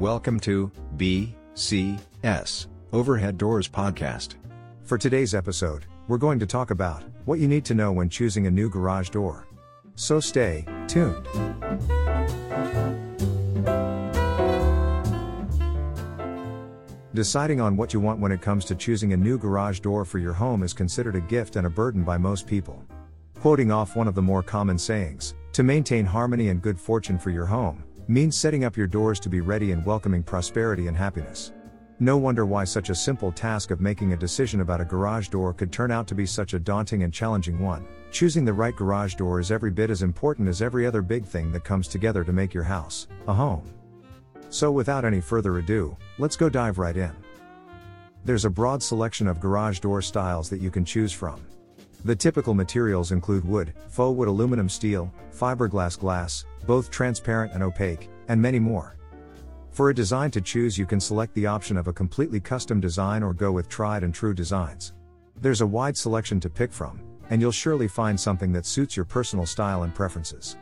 welcome to BCS Overhead Doors Podcast. For today's episode, we're going to talk about what you need to know when choosing a new garage door. So stay tuned. Deciding on what you want when it comes to choosing a new garage door for your home is considered a gift and a burden by most people. Quoting off one of the more common sayings, to maintain harmony and good fortune for your home, means setting up your doors to be ready and welcoming prosperity and happiness. No wonder why such a simple task of making a decision about a garage door could turn out to be such a daunting and challenging one. Choosing the right garage door is every bit as important as every other big thing that comes together to make your house a home. So, without any further ado, let's go dive right in. There's a broad selection of garage door styles that you can choose from. The typical materials include wood, faux wood, aluminum, steel, fiberglass glass, both transparent and opaque, and many more. For a design to choose, you can select the option of a completely custom design or go with tried and true designs. There's a wide selection to pick from, and you'll surely find something that suits your personal style and preferences.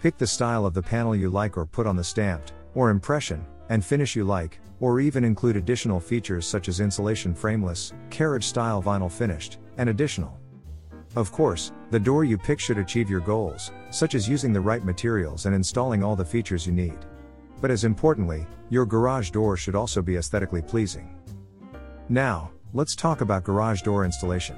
Pick the style of the panel you like or put on the stamped, or impression, and finish you like, or even include additional features such as insulation frameless, carriage style vinyl finished, and additional. Of course, the door you pick should achieve your goals, such as using the right materials and installing all the features you need. But as importantly, your garage door should also be aesthetically pleasing. Now, let's talk about garage door installation.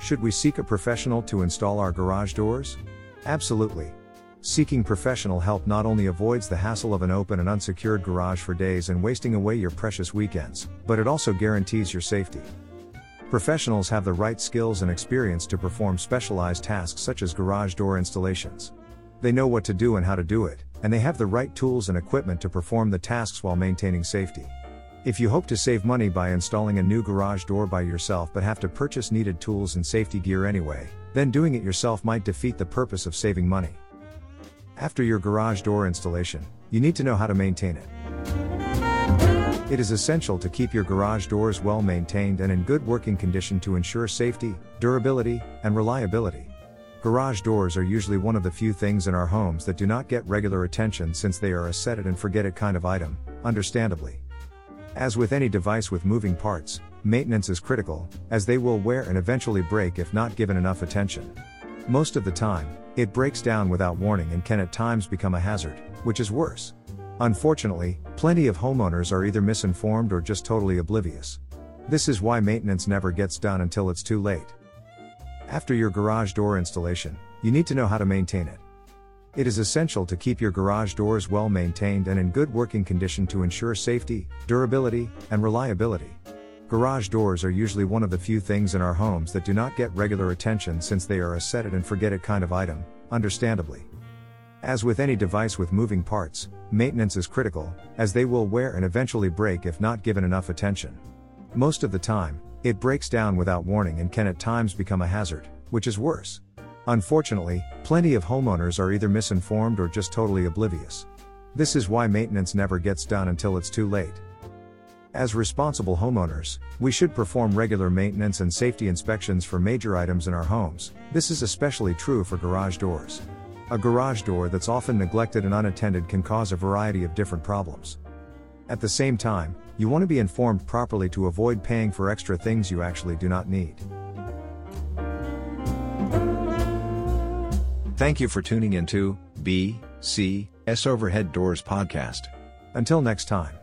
Should we seek a professional to install our garage doors? Absolutely. Seeking professional help not only avoids the hassle of an open and unsecured garage for days and wasting away your precious weekends, but it also guarantees your safety. Professionals have the right skills and experience to perform specialized tasks such as garage door installations. They know what to do and how to do it, and they have the right tools and equipment to perform the tasks while maintaining safety. If you hope to save money by installing a new garage door by yourself but have to purchase needed tools and safety gear anyway, then doing it yourself might defeat the purpose of saving money. After your garage door installation, you need to know how to maintain it. It is essential to keep your garage doors well maintained and in good working condition to ensure safety, durability, and reliability. Garage doors are usually one of the few things in our homes that do not get regular attention since they are a set it and forget it kind of item, understandably. As with any device with moving parts, maintenance is critical, as they will wear and eventually break if not given enough attention. Most of the time, it breaks down without warning and can at times become a hazard, which is worse. Unfortunately, plenty of homeowners are either misinformed or just totally oblivious. This is why maintenance never gets done until it's too late. After your garage door installation, you need to know how to maintain it. It is essential to keep your garage doors well maintained and in good working condition to ensure safety, durability, and reliability. Garage doors are usually one of the few things in our homes that do not get regular attention since they are a set it and forget it kind of item, understandably. As with any device with moving parts, maintenance is critical, as they will wear and eventually break if not given enough attention. Most of the time, it breaks down without warning and can at times become a hazard, which is worse. Unfortunately, plenty of homeowners are either misinformed or just totally oblivious. This is why maintenance never gets done until it's too late. As responsible homeowners, we should perform regular maintenance and safety inspections for major items in our homes. This is especially true for garage doors. A garage door that's often neglected and unattended can cause a variety of different problems. At the same time, you want to be informed properly to avoid paying for extra things you actually do not need. Thank you for tuning into BCS Overhead Doors Podcast. Until next time.